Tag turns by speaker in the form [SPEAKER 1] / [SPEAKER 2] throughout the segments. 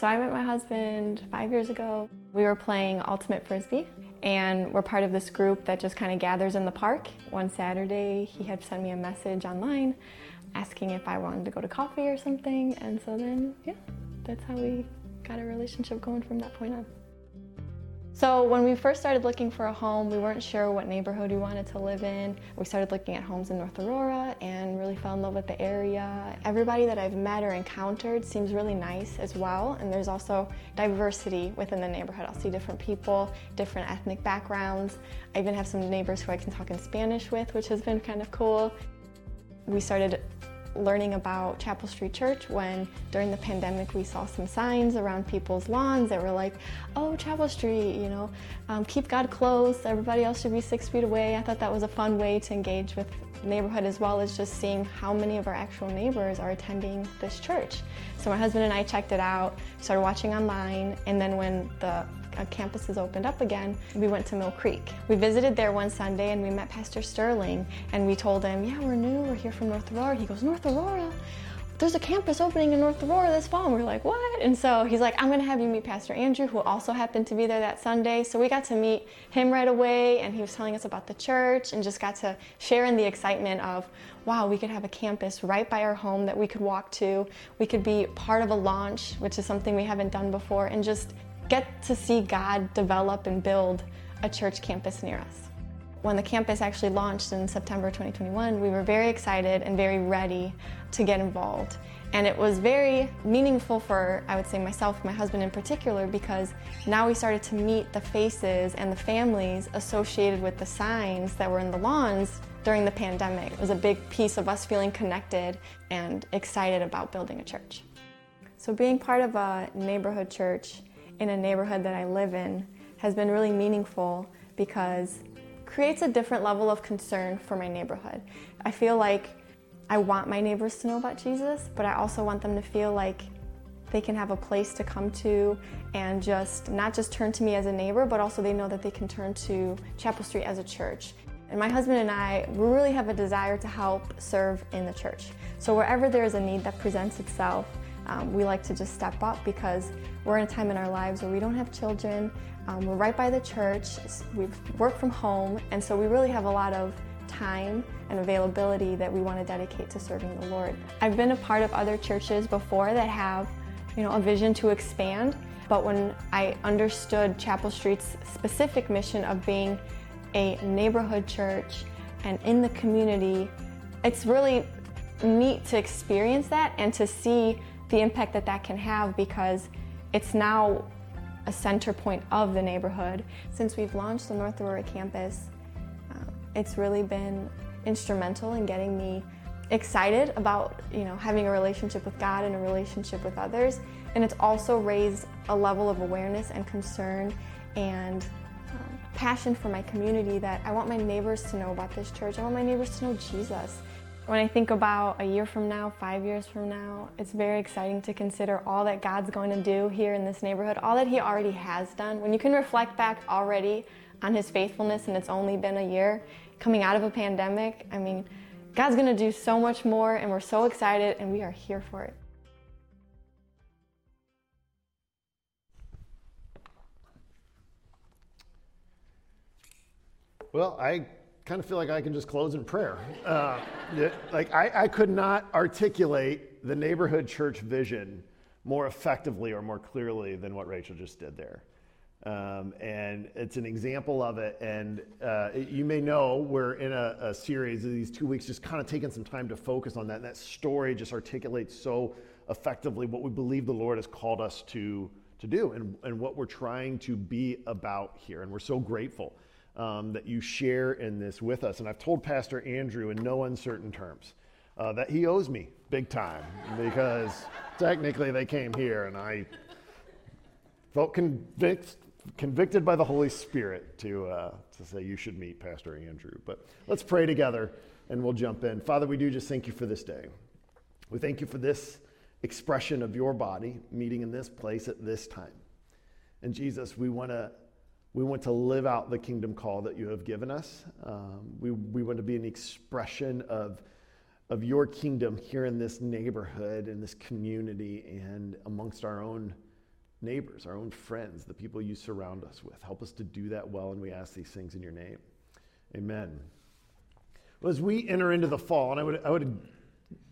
[SPEAKER 1] So I met my husband five years ago. We were playing Ultimate Frisbee, and we're part of this group that just kind of gathers in the park. One Saturday, he had sent me a message online asking if I wanted to go to coffee or something, and so then, yeah, that's how we got a relationship going from that point on. So when we first started looking for a home, we weren't sure what neighborhood we wanted to live in. We started looking at homes in North Aurora and really fell in love with the area. Everybody that I've met or encountered seems really nice as well, and there's also diversity within the neighborhood. I'll see different people, different ethnic backgrounds. I even have some neighbors who I can talk in Spanish with, which has been kind of cool. We started learning about Chapel Street Church when during the pandemic we saw some signs around people's lawns that were like, oh, Chapel Street, you know, um, keep God close, everybody else should be six feet away. I thought that was a fun way to engage with neighborhood as well as just seeing how many of our actual neighbors are attending this church. So my husband and I checked it out, started watching online, and then when the campuses opened up again, we went to Mill Creek. We visited there one Sunday and we met Pastor Sterling and we told him, yeah, we're new, we're here from North Aurora. He goes, North Aurora? There's a campus opening in North Aurora this fall. And we are like, what? And so he's like, I'm gonna have you meet Pastor Andrew, who also happened to be there that Sunday. So we got to meet him right away and he was telling us about the church and just got to share in the excitement of, wow, we could have a campus right by our home that we could walk to. We could be part of a launch, which is something we haven't done before, and just get to see God develop and build a church campus near us. When the campus actually launched in September 2021, we were very excited and very ready to get involved. And it was very meaningful for, I would say, myself, my husband in particular, because now we started to meet the faces and the families associated with the signs that were in the lawns during the pandemic. It was a big piece of us feeling connected and excited about building a church. So, being part of a neighborhood church in a neighborhood that I live in has been really meaningful because creates a different level of concern for my neighborhood. I feel like I want my neighbors to know about Jesus, but I also want them to feel like they can have a place to come to and just not just turn to me as a neighbor, but also they know that they can turn to Chapel Street as a church. And my husband and I, we really have a desire to help serve in the church. So wherever there is a need that presents itself, um, we like to just step up because we're in a time in our lives where we don't have children, um, we're right by the church, we work from home, and so we really have a lot of time and availability that we want to dedicate to serving the Lord. I've been a part of other churches before that have, you know, a vision to expand, but when I understood Chapel Street's specific mission of being a neighborhood church and in the community, it's really neat to experience that and to see the impact that that can have because it's now a center point of the neighborhood. Since we've launched the North Aurora campus, uh, it's really been instrumental in getting me excited about you know having a relationship with God and a relationship with others, and it's also raised a level of awareness and concern and um, passion for my community that I want my neighbors to know about this church. I want my neighbors to know Jesus. When I think about a year from now, five years from now, it's very exciting to consider all that God's going to do here in this neighborhood, all that He already has done. When you can reflect back already on His faithfulness and it's only been a year coming out of a pandemic, I mean, God's going to do so much more and we're so excited and we are here for it.
[SPEAKER 2] Well, I kind of feel like I can just close in prayer. Uh, like, I, I could not articulate the neighborhood church vision more effectively or more clearly than what Rachel just did there. Um, and it's an example of it. And uh, you may know we're in a, a, series of these two weeks, just kind of taking some time to focus on that. And that story just articulates so effectively what we believe the Lord has called us to, to do and, and what we're trying to be about here. And we're so grateful um, that you share in this with us. And I've told Pastor Andrew in no uncertain terms uh, that he owes me big time because technically they came here and I felt convict, convicted by the Holy Spirit to, uh, to say you should meet Pastor Andrew. But let's pray together and we'll jump in. Father, we do just thank you for this day. We thank you for this expression of your body meeting in this place at this time. And Jesus, we want to we want to live out the kingdom call that you have given us. Um, we, we want to be an expression of, of your kingdom here in this neighborhood, in this community, and amongst our own neighbors, our own friends, the people you surround us with. Help us to do that well, and we ask these things in your name. Amen. Well, as we enter into the fall, and I would, I would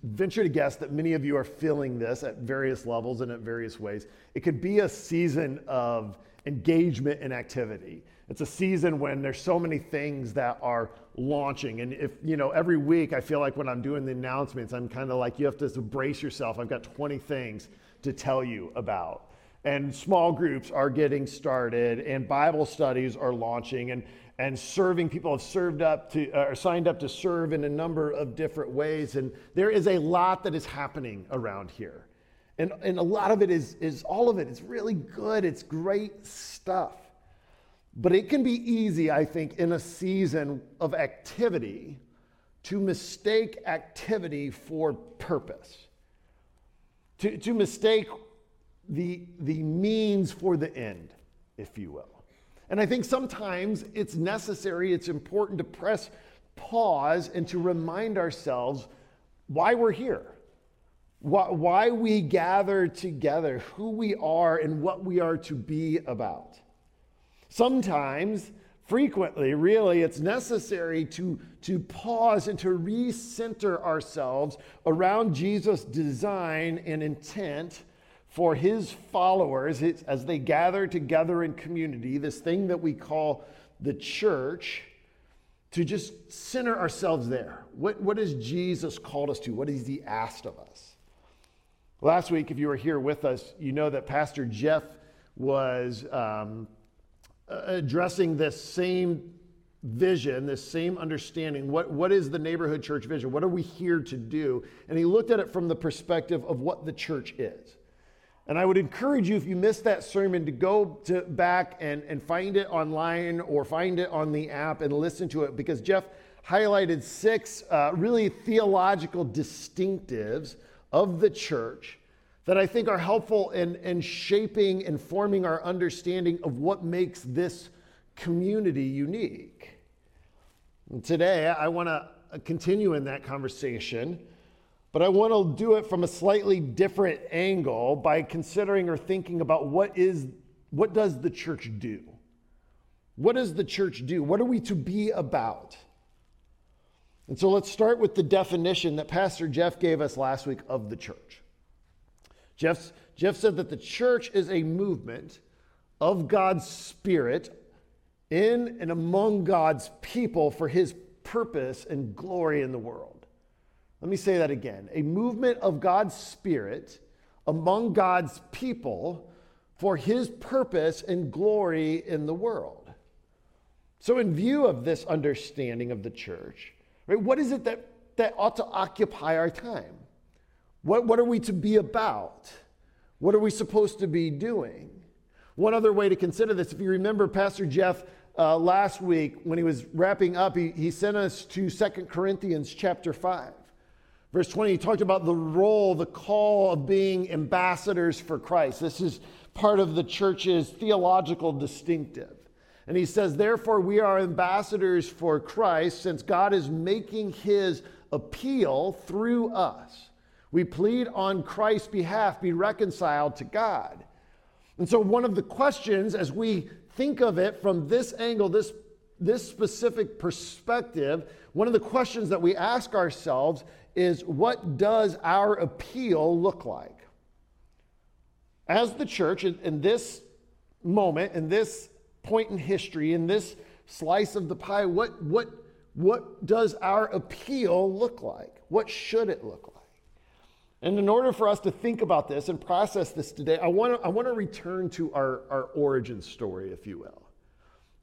[SPEAKER 2] venture to guess that many of you are feeling this at various levels and at various ways. It could be a season of engagement and activity. It's a season when there's so many things that are launching. And if, you know, every week I feel like when I'm doing the announcements, I'm kind of like, you have to brace yourself. I've got 20 things to tell you about. And small groups are getting started, and Bible studies are launching, and, and serving people have served up to, uh, are signed up to serve in a number of different ways. And there is a lot that is happening around here. And, and a lot of it is, is all of it. It's really good, it's great stuff. But it can be easy, I think, in a season of activity to mistake activity for purpose, to, to mistake the, the means for the end, if you will. And I think sometimes it's necessary, it's important to press pause and to remind ourselves why we're here, why, why we gather together, who we are, and what we are to be about. Sometimes, frequently, really, it's necessary to, to pause and to recenter ourselves around Jesus' design and intent for his followers as they gather together in community, this thing that we call the church, to just center ourselves there. What, what has Jesus called us to? What has he asked of us? Last week, if you were here with us, you know that Pastor Jeff was um, addressing this same vision, this same understanding. What, what is the neighborhood church vision? What are we here to do? And he looked at it from the perspective of what the church is. And I would encourage you, if you missed that sermon, to go to back and, and find it online or find it on the app and listen to it because Jeff highlighted six uh, really theological distinctives of the church that I think are helpful in, in shaping and forming our understanding of what makes this community unique. And today, I want to continue in that conversation but I want to do it from a slightly different angle by considering or thinking about what is what does the church do? What does the church do? What are we to be about? And so let's start with the definition that Pastor Jeff gave us last week of the church. Jeff's, Jeff said that the church is a movement of God's Spirit in and among God's people for his purpose and glory in the world. Let me say that again a movement of God's Spirit among God's people for his purpose and glory in the world. So, in view of this understanding of the church, right, what is it that, that ought to occupy our time? What, what are we to be about? What are we supposed to be doing? One other way to consider this, if you remember, Pastor Jeff uh, last week when he was wrapping up, he, he sent us to Second Corinthians chapter 5. Verse 20, he talked about the role, the call of being ambassadors for Christ. This is part of the church's theological distinctive. And he says, Therefore, we are ambassadors for Christ, since God is making his appeal through us. We plead on Christ's behalf, be reconciled to God. And so, one of the questions as we think of it from this angle, this, this specific perspective, one of the questions that we ask ourselves is what does our appeal look like? As the church, in, in this moment, in this point in history, in this slice of the pie, what, what, what does our appeal look like? What should it look like? And in order for us to think about this and process this today, I want to, I want to return to our, our origin story, if you will.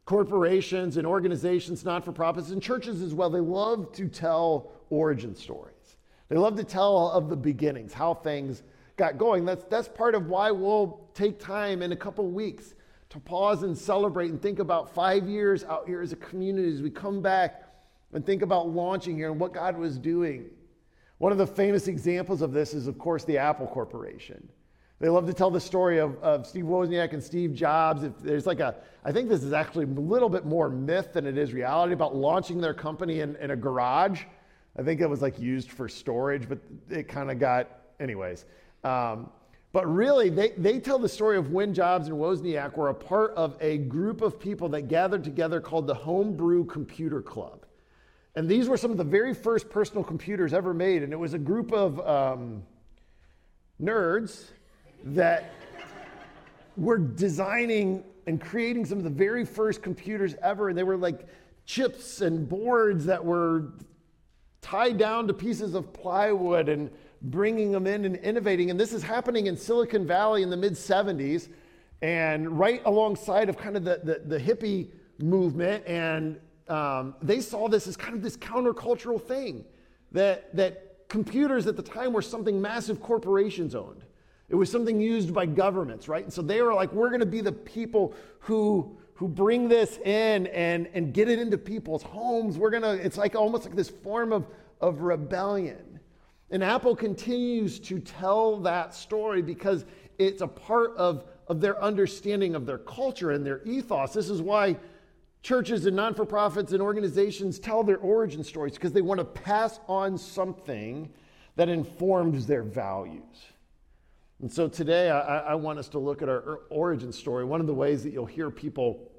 [SPEAKER 2] Corporations and organizations, not for profits, and churches as well, they love to tell origin stories. They love to tell of the beginnings, how things got going. That's, that's part of why we'll take time in a couple weeks to pause and celebrate and think about five years out here as a community as we come back and think about launching here and what God was doing. One of the famous examples of this is, of course, the Apple Corporation. They love to tell the story of, of Steve Wozniak and Steve Jobs. If there's like a, I think this is actually a little bit more myth than it is reality about launching their company in, in a garage I think it was like used for storage, but it kind of got, anyways. Um, But really, they, they tell the story of when Jobs and Wozniak were a part of a group of people that gathered together called the Homebrew Computer Club. And these were some of the very first personal computers ever made. And it was a group of um, nerds that were designing and creating some of the very first computers ever. And they were like chips and boards that were tied down to pieces of plywood and bringing them in and innovating. And this is happening in Silicon Valley in the mid 70s and right alongside of kind of the, the, the hippie movement. And um, they saw this as kind of this countercultural thing that, that computers at the time were something massive corporations owned. It was something used by governments, right? And so they were like, we're going to be the people who, who bring this in and, and get it into people's homes. We're to, it's like almost like this form of, of rebellion. And Apple continues to tell that story because it's a part of, of their understanding of their culture and their ethos. This is why churches and non for profits and organizations tell their origin stories because they want to pass on something that informs their values. And so today, I, I, want us to look at our origin story. One of the ways that you'll hear people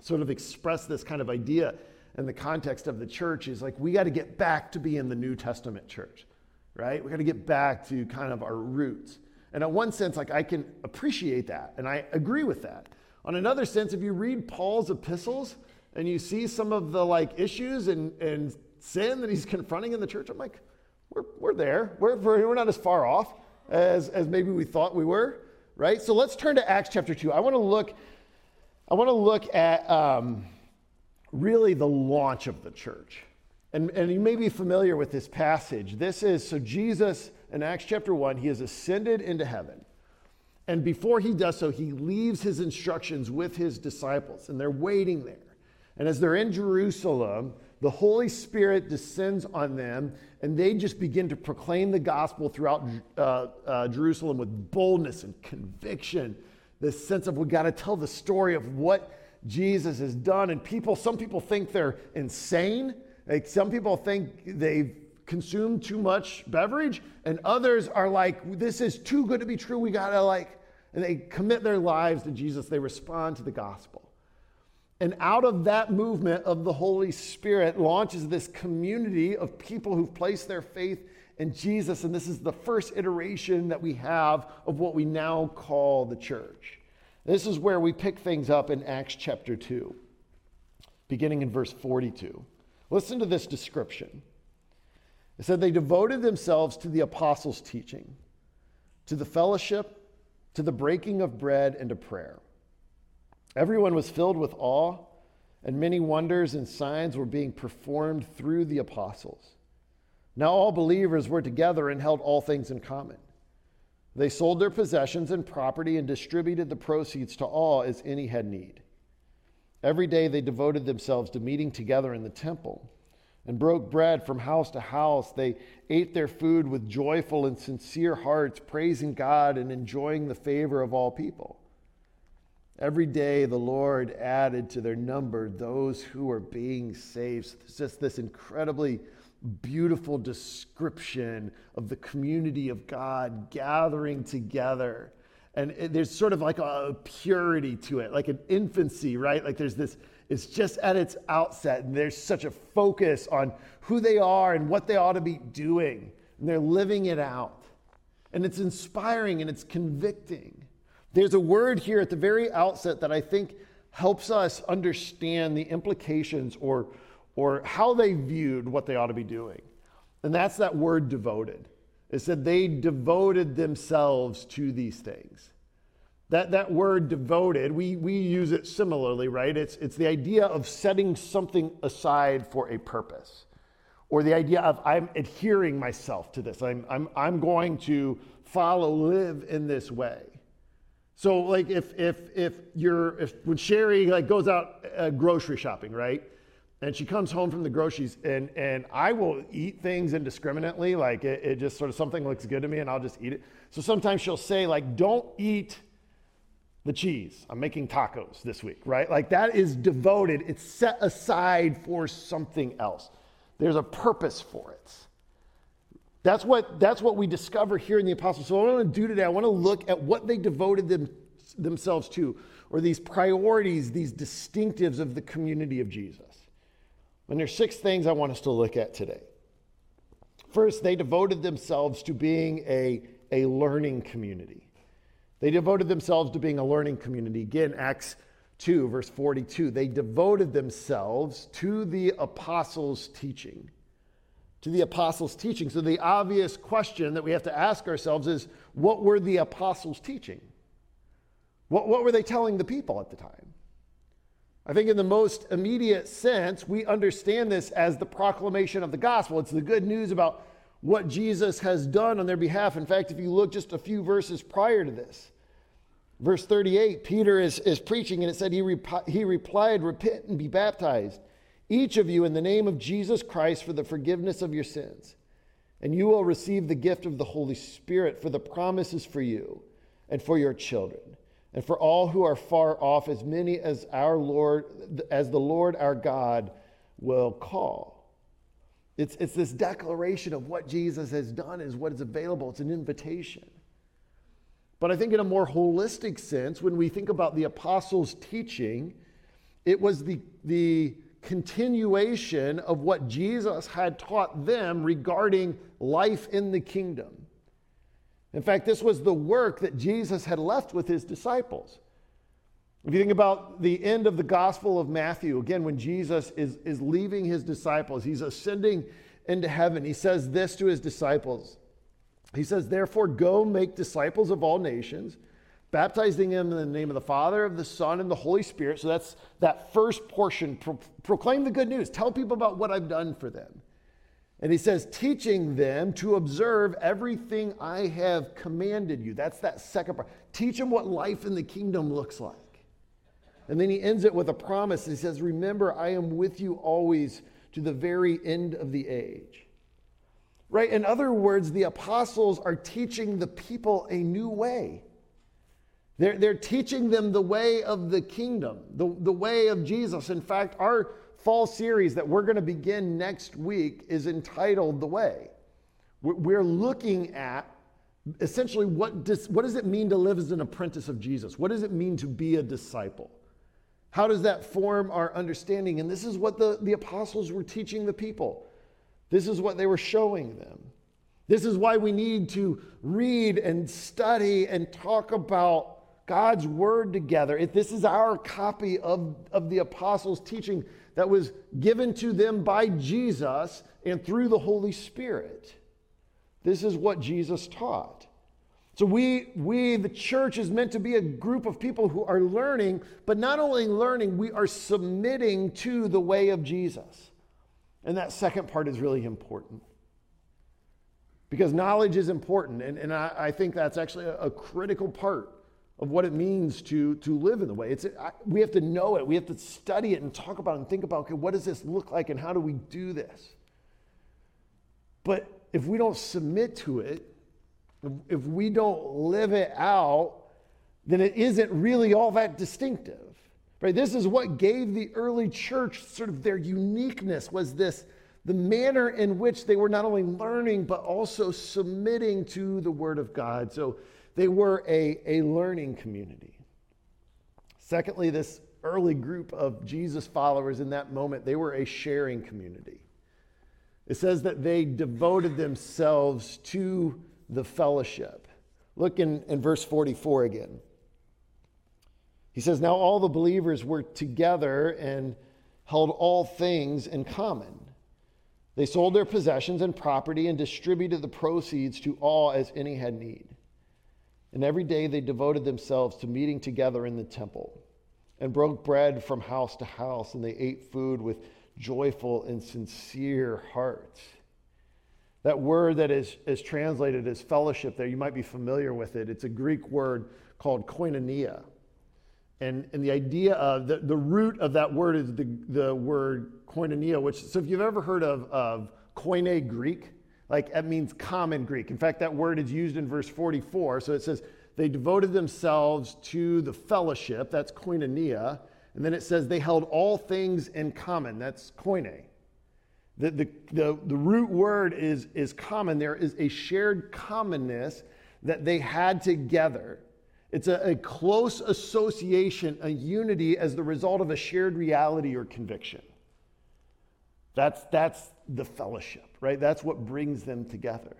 [SPEAKER 2] sort of express this kind of idea in the context of the church is like, we got to get back to being the New Testament church right? We got to get back to kind of our roots. And in one sense, like I can appreciate that, and I agree with that. On another sense, if you read Paul's epistles and you see some of the like issues and, and sin that he's confronting in the church, I'm like, we're, we're there. We're, we're not as far off as, as maybe we thought we were, right? So let's turn to Acts chapter 2. I want to look, I want to look at um, really the launch of the church. And, and you may be familiar with this passage. This is so Jesus in Acts chapter 1, he has ascended into heaven. And before he does so, he leaves his instructions with his disciples, and they're waiting there. And as they're in Jerusalem, the Holy Spirit descends on them, and they just begin to proclaim the gospel throughout uh, uh, Jerusalem with boldness and conviction. This sense of we got to tell the story of what Jesus has done. And people, some people think they're insane like some people think they've consumed too much beverage, and others are like, this is too good to be true. We gotta like, and they commit their lives to Jesus. They respond to the gospel. And out of that movement of the Holy Spirit launches this community of people who've placed their faith in Jesus. And this is the first iteration that we have of what we now call the church. This is where we pick things up in Acts chapter 2, beginning in verse 42. Listen to this description. It said they devoted themselves to the apostles' teaching, to the fellowship, to the breaking of bread, and to prayer. Everyone was filled with awe, and many wonders and signs were being performed through the apostles. Now all believers were together and held all things in common. They sold their possessions and property and distributed the proceeds to all as any had need. Every day they devoted themselves to meeting together in the temple and broke bread from house to house. They ate their food with joyful and sincere hearts, praising God and enjoying the favor of all people. Every day the Lord added to their number those who were being saved. So it's just this incredibly beautiful description of the community of God gathering together and it, there's sort of like a purity to it, like an infancy, right? Like there's this, it's just at its outset, and there's such a focus on who they are and what they ought to be doing, and they're living it out. And it's inspiring and it's convicting. There's a word here at the very outset that I think helps us understand the implications or, or how they viewed what they ought to be doing. And that's that word devoted. It said they devoted themselves to these things. That, that word devoted, we, we use it similarly, right? It's, it's the idea of setting something aside for a purpose, or the idea of I'm adhering myself to this. I'm, I'm, I'm going to follow, live in this way. So, like, if, if, if you're, if when Sherry like goes out uh, grocery shopping, right? And she comes home from the groceries and, and i will eat things indiscriminately. Like it, it, just sort of something looks good to me and i'll just eat it. So sometimes she'll say like don't eat the cheese. I'm making tacos this week right? Like that is devoted. It's set aside for something else. There's a purpose for it. That's what, that's what we discover here in the apostles. So, what I want to do today, I want to look at what they devoted them, themselves to, or these priorities, these distinctives of the community of Jesus. And there's six things I want us to look at today. First, they devoted themselves to being a, a learning community. They devoted themselves to being a learning community. Again, Acts 2, verse 42. They devoted themselves to the apostles' teaching to the apostles' teaching. So, the obvious question that we have to ask ourselves is what were the apostles teaching? What, what were they telling the people at the time? I think, in the most immediate sense, we understand this as the proclamation of the gospel. It's the good news about what Jesus has done on their behalf. In fact, if you look just a few verses prior to this, verse 38, Peter is, is preaching, and it said, he, rep- he replied, Repent and be baptized each of you in the name of Jesus Christ for the forgiveness of your sins. And you will receive the gift of the Holy Spirit, for the promise is for you and for your children, and for all who are far off, as many as our Lord, as the Lord our God will call. It's, it's this declaration of what Jesus has done is what is available. It's an invitation. But I think in a more holistic sense, when we think about the apostles' teaching, it was the, the continuation of what Jesus had taught them regarding life in the kingdom. In fact, this was the work that Jesus had left with his disciples. If you think about the end of the Gospel of Matthew, again, when Jesus is, is leaving his disciples, he's ascending into heaven. He says this to his disciples He says, Therefore, go make disciples of all nations baptizing them in the name of the Father, of the Son, and the Holy Spirit. So that's that first portion. Pro- proclaim the good news. Tell people about what I've done for them. And he says, teaching them to observe everything I have commanded you. That's that second part. Teach them what life in the kingdom looks like. And then he ends it with a promise. He says, Remember, I am with you always to the very end of the age. Right? In other words, the apostles are teaching the people a new way. They're, they're teaching them the way of the kingdom, the, the way of Jesus. In fact, our fall series that we're going to begin next week is entitled The Way. We're looking at essentially what does, what does it mean to live as an apprentice of Jesus? What does it mean to be a disciple? How does that form our understanding? And this is what the, the apostles were teaching the people. This is what they were showing them. This is why we need to read and study and talk about God's word together. If this is our copy of, of the apostles' teaching that was given to them by Jesus and through the Holy Spirit. This is what Jesus taught. So we, we, the church, is meant to be a group of people who are learning, but not only learning, we are submitting to the way of Jesus. And that second part is really important. Because knowledge is important, and, and I, I think that's actually a, a critical part of what it means to, to live in the way. It's, I, we have to know it. We have to study it and talk about it and think about, okay, what does this look like and how do we do this? But if we don't submit to it, if we don't live it out, then it isn't really all that distinctive. Right? This is what gave the early church sort of their uniqueness was this the manner in which they were not only learning but also submitting to the word of God. So they were a, a learning community. Secondly, this early group of Jesus followers in that moment, they were a sharing community. It says that they devoted themselves to the fellowship. Look in, in verse 44 again. He says, Now all the believers were together and held all things in common. They sold their possessions and property and distributed the proceeds to all as any had need. And every day they devoted themselves to meeting together in the temple and broke bread from house to house, and they ate food with joyful and sincere hearts. That word that is, is translated as fellowship there, you might be familiar with it. It's a Greek word called koinonia. And, and the idea of the, the root of that word is the, the word koinonia, which, so if you've ever heard of, of Koine Greek, like that means common Greek. In fact, that word is used in verse 44. So it says, they devoted themselves to the fellowship, that's koinonia. And then it says they held all things in common, that's koine. The, the, the, the root word is, is common. There is a shared commonness that they had together. It's a, a close association, a unity as the result of a shared reality or conviction. That's, that's the fellowship, right? That's what brings them together.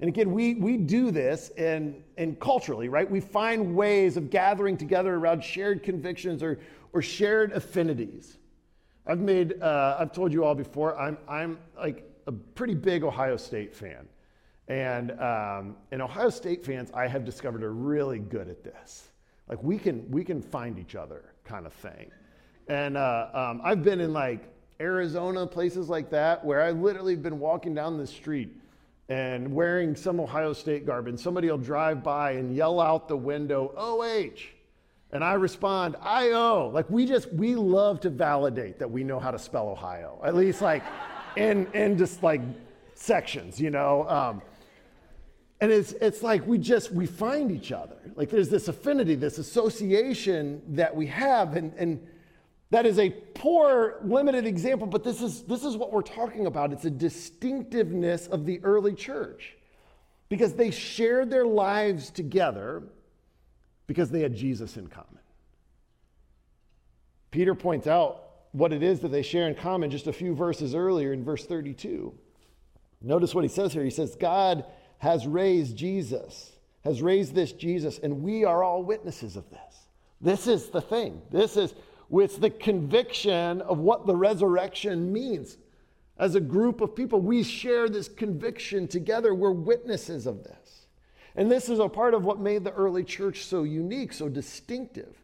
[SPEAKER 2] And again, we, we do this and, and culturally, right? We find ways of gathering together around shared convictions or, or shared affinities. I've made, uh, I've told you all before, I'm, I'm like a pretty big Ohio State fan. And, um, and Ohio State fans, I have discovered, are really good at this. Like we can, we can find each other kind of thing. And uh, um, I've been in like Arizona, places like that, where I literally have been walking down the street and wearing some Ohio State garb, and somebody will drive by and yell out the window, OH. And I respond, IO. Like we just, we love to validate that we know how to spell Ohio, at least like in, in just like sections, you know? Um, and it's, it's like we just, we find each other. Like there's this affinity, this association that we have. And, and that is a poor, limited example, but this is, this is what we're talking about. It's a distinctiveness of the early church because they shared their lives together because they had Jesus in common. Peter points out what it is that they share in common just a few verses earlier in verse 32. Notice what he says here. He says, God has raised Jesus, has raised this Jesus, and we are all witnesses of this. This is the thing. This is with the conviction of what the resurrection means. As a group of people, we share this conviction together. We're witnesses of this. And this is a part of what made the early church so unique, so distinctive.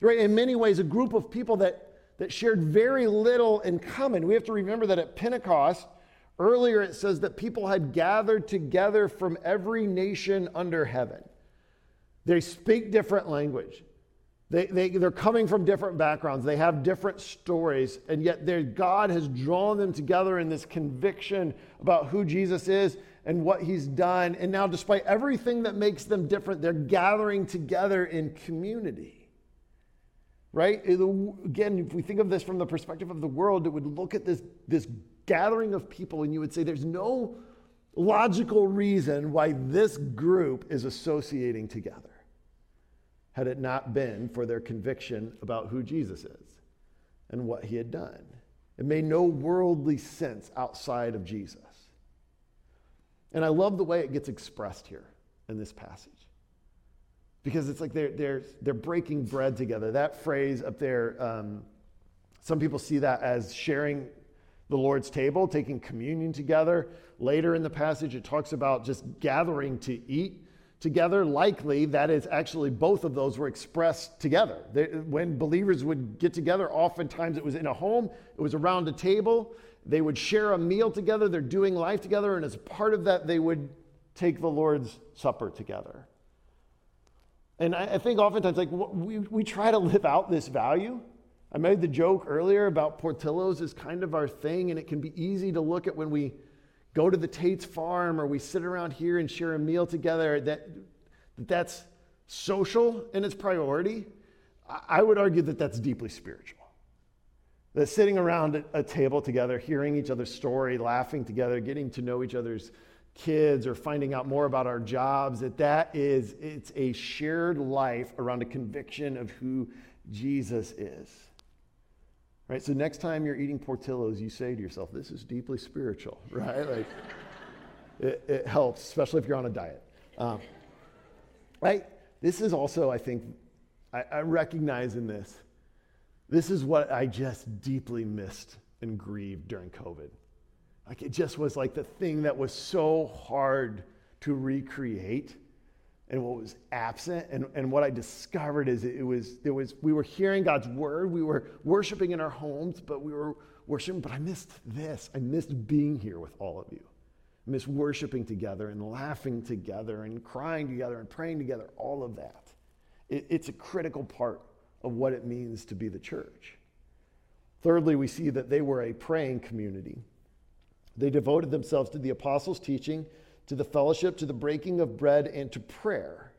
[SPEAKER 2] Right? In many ways, a group of people that, that shared very little in common. We have to remember that at Pentecost, earlier it says that people had gathered together from every nation under heaven. They speak different language. They, they, they're coming from different backgrounds. They have different stories. And yet God has drawn them together in this conviction about who Jesus is and what he's done. And now, despite everything that makes them different, they're gathering together in community. Right? Again, if we think of this from the perspective of the world, it would look at this, this gathering of people and you would say there's no logical reason why this group is associating together had it not been for their conviction about who Jesus is and what he had done. It made no worldly sense outside of Jesus. And I love the way it gets expressed here in this passage. Because it's like they're, they're, they're breaking bread together. That phrase up there, um, some people see that as sharing the Lord's table, taking communion together. Later in the passage, it talks about just gathering to eat together. Likely, that is actually both of those were expressed together. They, when believers would get together, oftentimes it was in a home, it was around a table. They would share a meal together, they're doing life together, and as part of that, they would take the Lord's Supper together. And I, I think oftentimes, like, we, we try to live out this value. I made the joke earlier about Portillo's is kind of our thing, and it can be easy to look at when we go to the Tate's farm or we sit around here and share a meal together, that, that that's social in its priority, I would argue that that's deeply spiritual. That sitting around a table together, hearing each other's story, laughing together, getting to know each other's kids or finding out more about our jobs, that that is, it's a shared life around a conviction of who Jesus is. Right? So next time you're eating Portillo's, you say to yourself, this is deeply spiritual, right? Like, it, it helps, especially if you're on a diet. Um, right? This is also, I think, I, I recognize in this, this is what I just deeply missed and grieved during COVID. Like, it just was like the thing that was so hard to recreate and what was absent. And, and what i discovered is it was there was we were hearing god's word we were worshiping in our homes but we were worshiping but i missed this. I missed being here with all of you. I missed worshiping together and laughing together and crying together and praying together all of that. It, it's a critical part of what it means to be the church. Thirdly we see that they were a praying community. They devoted themselves to the apostles teaching to the fellowship, to the breaking of bread, and to prayer.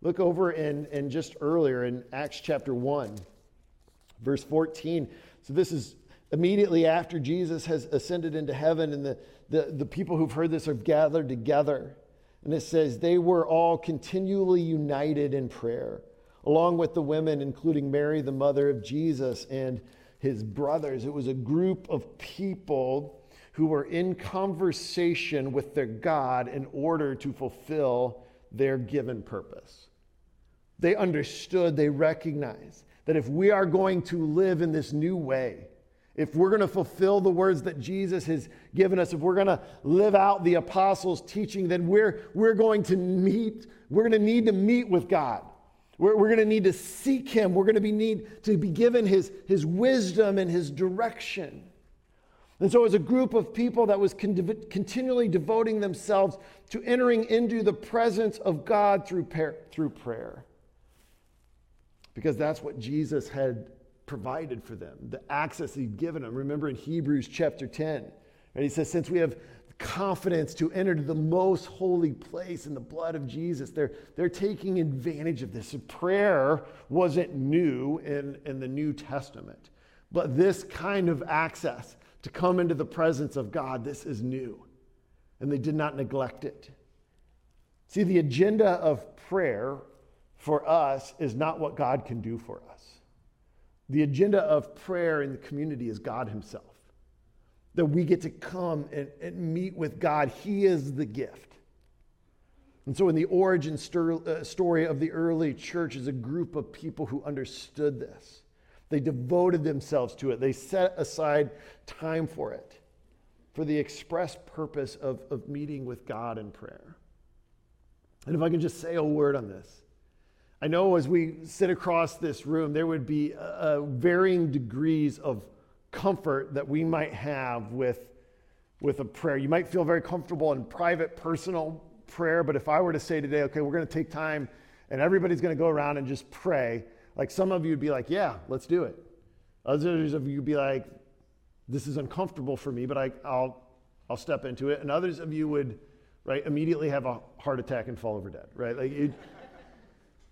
[SPEAKER 2] Look over in, in just earlier in Acts chapter 1, verse 14. So this is Immediately after Jesus has ascended into heaven, and the, the, the people who've heard this are gathered together. And it says, they were all continually united in prayer, along with the women, including Mary, the mother of Jesus, and his brothers. It was a group of people who were in conversation with their God in order to fulfill their given purpose. They understood, they recognized that if we are going to live in this new way, if we're going to fulfill the words that Jesus has given us, if we're going to live out the apostles' teaching, then we're, we're going to meet, we're going to need to meet with God. We're, we're going to need to seek Him. We're going to be need to be given His, His wisdom and His direction. And so, as a group of people that was con- continually devoting themselves to entering into the presence of God through, par- through prayer, because that's what Jesus had provided for them, the access he'd given them. Remember in Hebrews chapter 10, right? he says, Since we have confidence to enter the most holy place in the blood of Jesus, they're, they're taking advantage of this. prayer wasn't new in, in the New Testament, but this kind of access to come into the presence of God, this is new. And they did not neglect it. See, the agenda of prayer for us is not what God can do for us. The agenda of prayer in the community is God Himself. That we get to come and, and meet with God. He is the gift. And so, in the origin uh, story of the early church, is a group of people who understood this. They devoted themselves to it, they set aside time for it, for the express purpose of, of meeting with God in prayer. And if I can just say a word on this, I know as we sit across this room, there would be uh, varying degrees of comfort that we might have with, with a prayer. You might feel very comfortable in private, personal prayer, but if I were to say today, okay, we're going to take time and everybody's going to go around and just pray, like some of you would be like, yeah, let's do it. Others of you would be like, this is uncomfortable for me, but I, will I'll step into it. And others of you would, right, immediately have a heart attack and fall over dead, right? Like, it,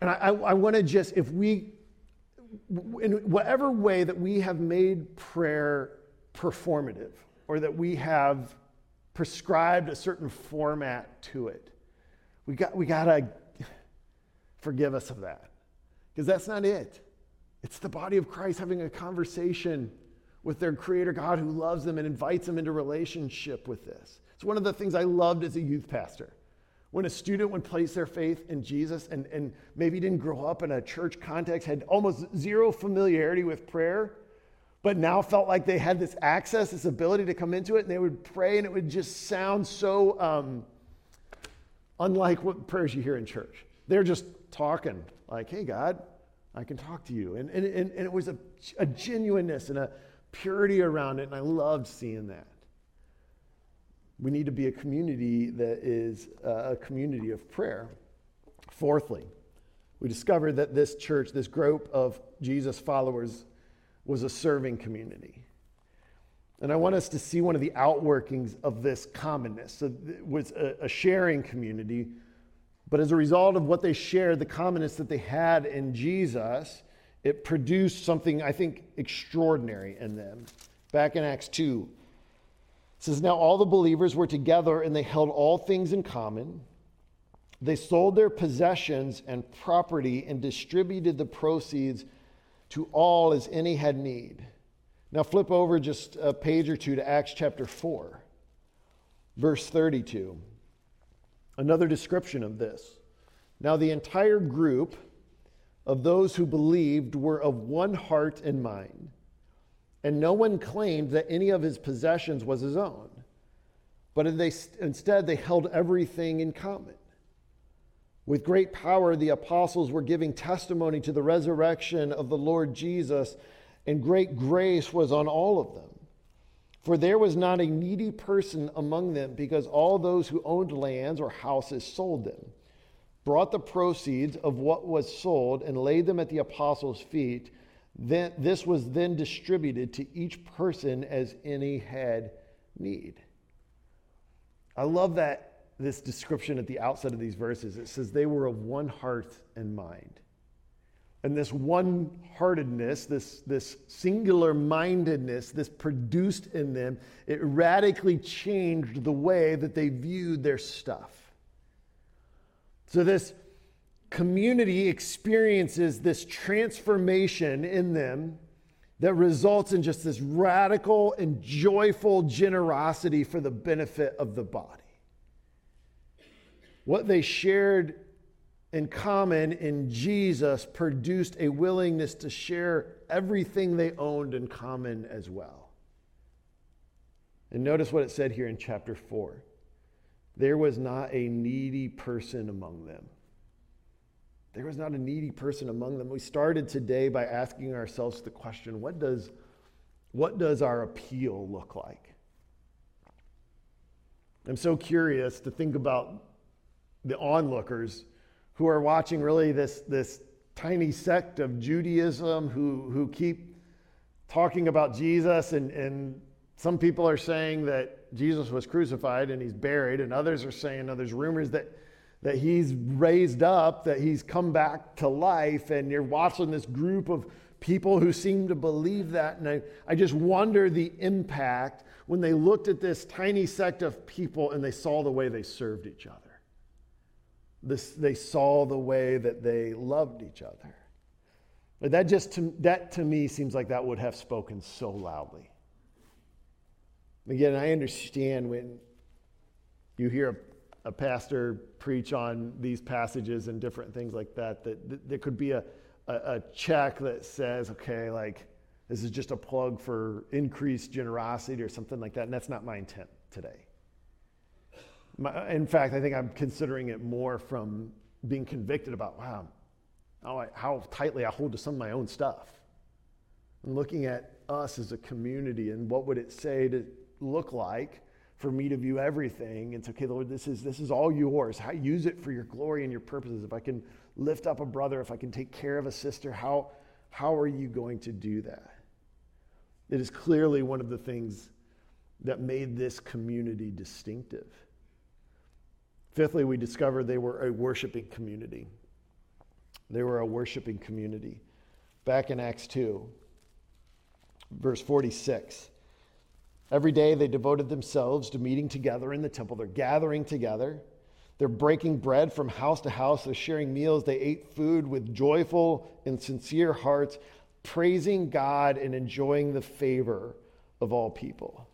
[SPEAKER 2] and I, I, I want to just, if we, in whatever way that we have made prayer performative or that we have prescribed a certain format to it, we got, we got to forgive us of that. Because that's not it. It's the body of Christ having a conversation with their creator God who loves them and invites them into relationship with this. It's one of the things I loved as a youth pastor. When a student would place their faith in Jesus and, and maybe didn't grow up in a church context, had almost zero familiarity with prayer, but now felt like they had this access, this ability to come into it, and they would pray, and it would just sound so um, unlike what prayers you hear in church. They're just talking, like, hey, God, I can talk to you. And, and, and, and it was a, a genuineness and a purity around it, and I loved seeing that. We need to be a community that is uh, a community of prayer. Fourthly, we discovered that this church, this group of Jesus followers, was a serving community. And I want us to see one of the outworkings of this commonness. So it was a, a sharing community, but as a result of what they shared, the commonness that they had in Jesus, it produced something, I think, extraordinary in them. Back in Acts 2, it says, Now all the believers were together and they held all things in common. They sold their possessions and property and distributed the proceeds to all as any had need. Now flip over just a page or two to Acts chapter 4, verse 32. Another description of this. Now the entire group of those who believed were of one heart and mind and no one claimed that any of his possessions was his own, but they, instead they held everything in common. With great power, the apostles were giving testimony to the resurrection of the Lord Jesus, and great grace was on all of them. For there was not a needy person among them, because all those who owned lands or houses sold them, brought the proceeds of what was sold, and laid them at the apostles' feet then, this was then distributed to each person as any had need. I love that this description at the outset of these verses. It says they were of one heart and mind. And this one heartedness, this, this singular mindedness, this produced in them, it radically changed the way that they viewed their stuff. So, this community experiences this transformation in them that results in just this radical and joyful generosity for the benefit of the body. What they shared in common in Jesus produced a willingness to share everything they owned in common as well. And notice what it said here in chapter 4 there was not a needy person among them. There was not a needy person among them. We started today by asking ourselves the question what does, what does our appeal look like? I'm so curious to think about the onlookers who are watching really this, this tiny sect of Judaism who, who keep talking about Jesus. And, and some people are saying that Jesus was crucified and he's buried, and others are saying, no, there's rumors that, that he's raised up, that he's come back to life. And you're watching this group of people who seem to believe that. And I, I just wonder the impact when they looked at this tiny sect of people and they saw the way they served each other. This, they saw the way that they loved each other. But that just to, that to me seems like that would have spoken so loudly. Again, I understand when you hear a, a pastor preach on these passages and different things like that, that, that there could be a, a, a check that says, okay, like this is just a plug for increased generosity or something like that. And that's not my intent today. My, in fact, I think I'm considering it more from being convicted about, wow, how, I, how tightly I hold to some of my own stuff. And looking at us as a community and what would it say to look like for me to view everything and say, okay, Lord, this is, this is all yours. How, use it for your glory and your purposes. If I can lift up a brother, if I can take care of a sister, how, how are you going to do that? It is clearly one of the things that made this community distinctive. Fifthly, we discovered they were a worshiping community. They were a worshiping community. Back in Acts 2, verse 46. Every day they devoted themselves to meeting together in the temple. They're gathering together. They're breaking bread from house to house. They're sharing meals. They ate food with joyful and sincere hearts, praising God and enjoying the favor of all people.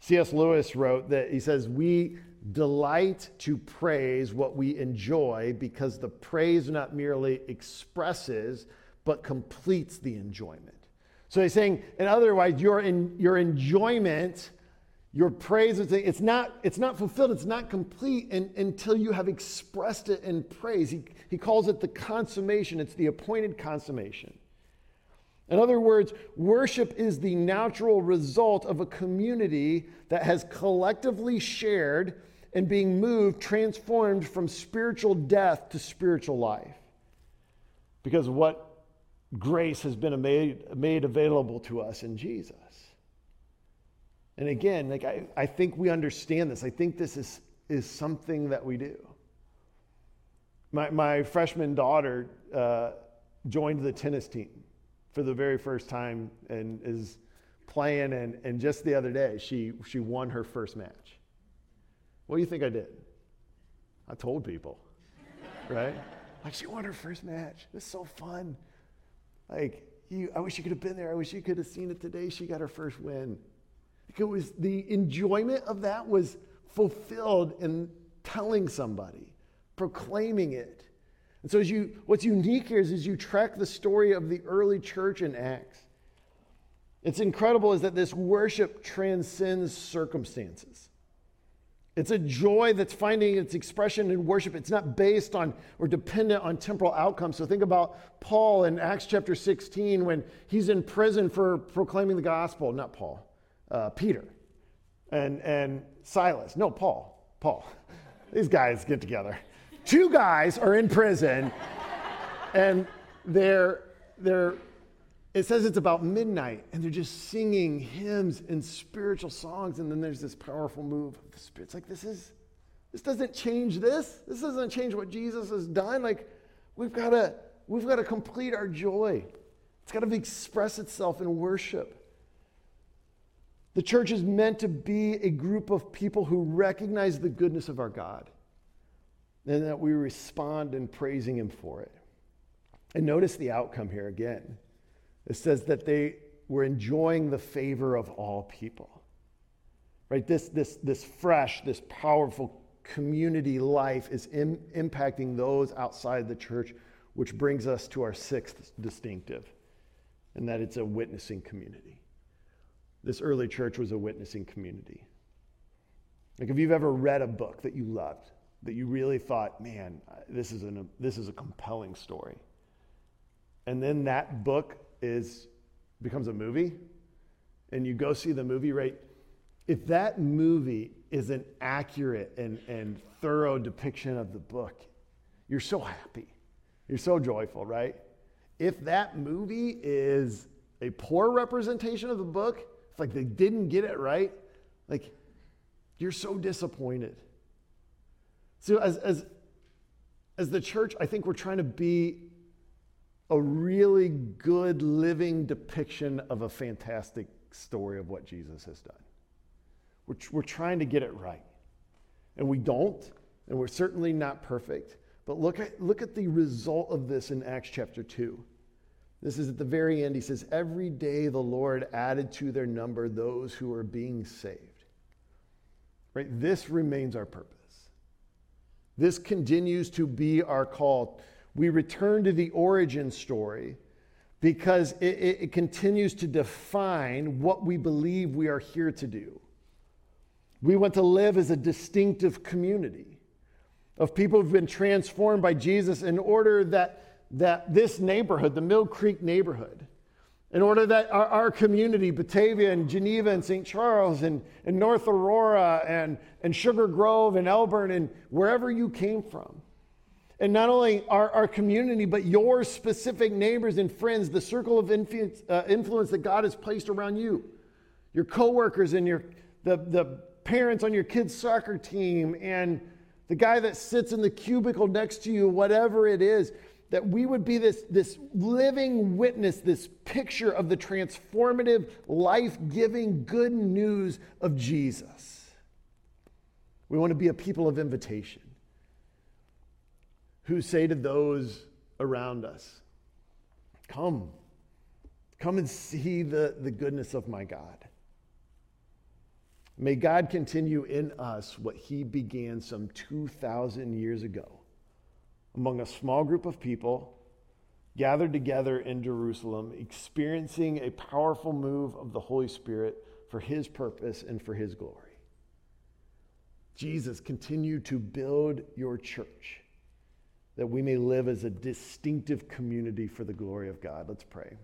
[SPEAKER 2] C.S. Lewis wrote that he says, We delight to praise what we enjoy because the praise not merely expresses but completes the enjoyment. So he's saying, in other words, your, in, your enjoyment, your praise, is it's not, it's not fulfilled, it's not complete in, until you have expressed it in praise. He, he calls it the consummation, it's the appointed consummation. In other words, worship is the natural result of a community that has collectively shared and being moved, transformed from spiritual death to spiritual life. Because what grace has been made, made available to us in Jesus. And again, like I, I think we understand this. I think this is, is something that we do. My, my freshman daughter uh, joined the tennis team for the very first time and is playing. And, and just the other day, she, she won her first match. What do you think I did? I told people, right? Like, she won her first match. It was so fun. Like, you, I wish you could have been there. I wish you could have seen it today. She got her first win. Like it was the enjoyment of that was fulfilled in telling somebody, proclaiming it. And so, as you, what's unique here is as you track the story of the early church in Acts, it's incredible is that this worship transcends circumstances. It's a joy that's finding its expression in worship. It's not based on or dependent on temporal outcomes. So think about Paul in Acts chapter 16 when he's in prison for proclaiming the gospel. Not Paul, uh, Peter, and, and Silas. No, Paul. Paul. These guys get together. Two guys are in prison and they're, they're it says it's about midnight and they're just singing hymns and spiritual songs and then there's this powerful move of the spirit it's like this is this doesn't change this this doesn't change what jesus has done like we've got to we've got to complete our joy. It's got to express itself in worship. The church is meant to be a group of people who recognize the goodness of our God and that we respond in praising Him for it. And notice the outcome here again. It says that they were enjoying the favor of all people. Right? This, this, this fresh, this powerful community life is in, impacting those outside the church, which brings us to our sixth distinctive, and that it's a witnessing community. This early church was a witnessing community. Like, if you've ever read a book that you loved, that you really thought, man, uh, this is, an, this is a compelling story, and then that book is, becomes a movie, and you go see the movie, right? If that movie is an accurate and, and thorough depiction of the book, you're so happy. You're so joyful, right? If that movie is a poor representation of the book, if like they didn't get it right, like you're so disappointed. So as as as the church, I think we're trying to be a really good living depiction of a fantastic story of what Jesus has done. We're, we're trying to get it right. And we don't, and we're certainly not perfect. But look at, look at the result of this in Acts chapter 2. This is at the very end. He says, Every day the Lord added to their number those who are being saved. Right? This remains our purpose. This continues to be our call. We return to the origin story because it, it, it continues to define what we believe we are here to do. We want to live as a distinctive community of people who've been transformed by Jesus in order that, that this neighborhood, the Mill Creek neighborhood, in order that our, our community, Batavia and Geneva and St. Charles and, and North Aurora and, and Sugar Grove and Elburn and wherever you came from, and not only our, our community, but your specific neighbors and friends, the circle of influence, uh, influence that God has placed around you, your coworkers and your, the, the parents on your kid's soccer team and the guy that sits in the cubicle next to you, whatever it is, that we would be this, this living witness, this picture of the transformative, life giving good news of Jesus. We want to be a people of invitation who say to those around us, Come, come and see the, the goodness of my God. May God continue in us what he began some 2,000 years ago among a small group of people gathered together in Jerusalem, experiencing a powerful move of the Holy Spirit for his purpose and for his glory. Jesus, continue to build your church that we may live as a distinctive community for the glory of God. Let's pray.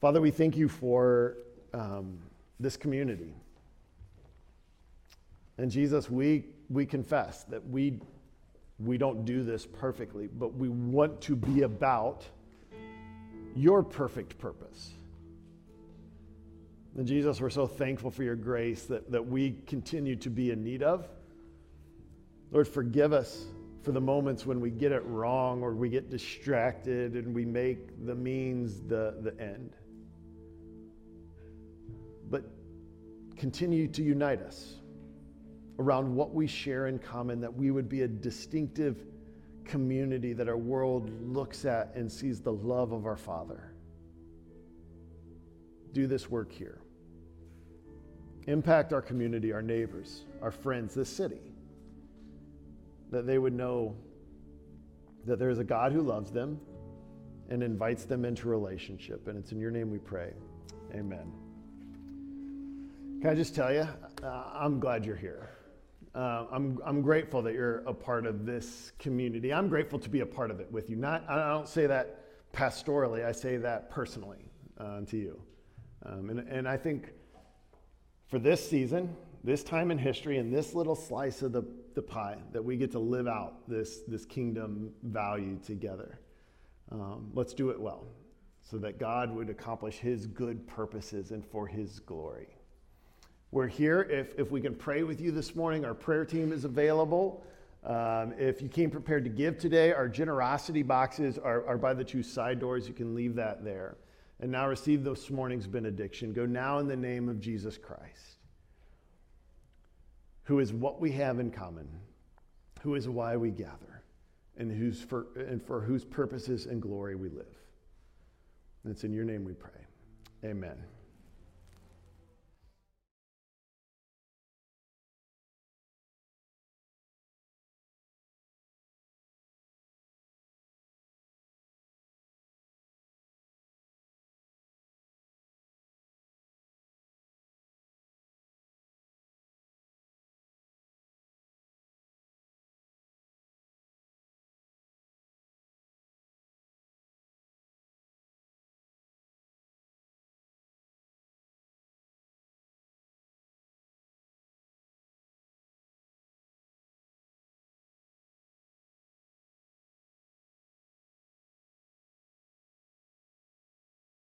[SPEAKER 2] Father, we thank you for. Um, this community. And Jesus, we, we confess that we, we don't do this perfectly, but we want to be about your perfect purpose. And Jesus, we're so thankful for your grace that, that we continue to be in need of. Lord, forgive us for the moments when we get it wrong or we get distracted and we make the means the, the end but continue to unite us around what we share in common, that we would be a distinctive community that our world looks at and sees the love of our Father. Do this work here. Impact our community, our neighbors, our friends, this city, that they would know that there is a God who loves them and invites them into relationship. And it's in your name we pray. Amen. Can I just tell you, uh, I'm glad you're here. Uh, I'm, I'm grateful that you're a part of this community. I'm grateful to be a part of it with you. Not, I don't say that pastorally, I say that personally uh, to you. Um, and, and I think for this season, this time in history, and this little slice of the, the pie, that we get to live out this, this kingdom value together. Um, let's do it well so that God would accomplish his good purposes and for his glory. We're here. If, if we can pray with you this morning, our prayer team is available. Um, if you came prepared to give today, our generosity boxes are, are by the two side doors. You can leave that there. And now receive this morning's benediction. Go now in the name of Jesus Christ, who is what we have in common, who is why we gather, and, whose for, and for whose purposes and glory we live. And it's in your name we pray. Amen.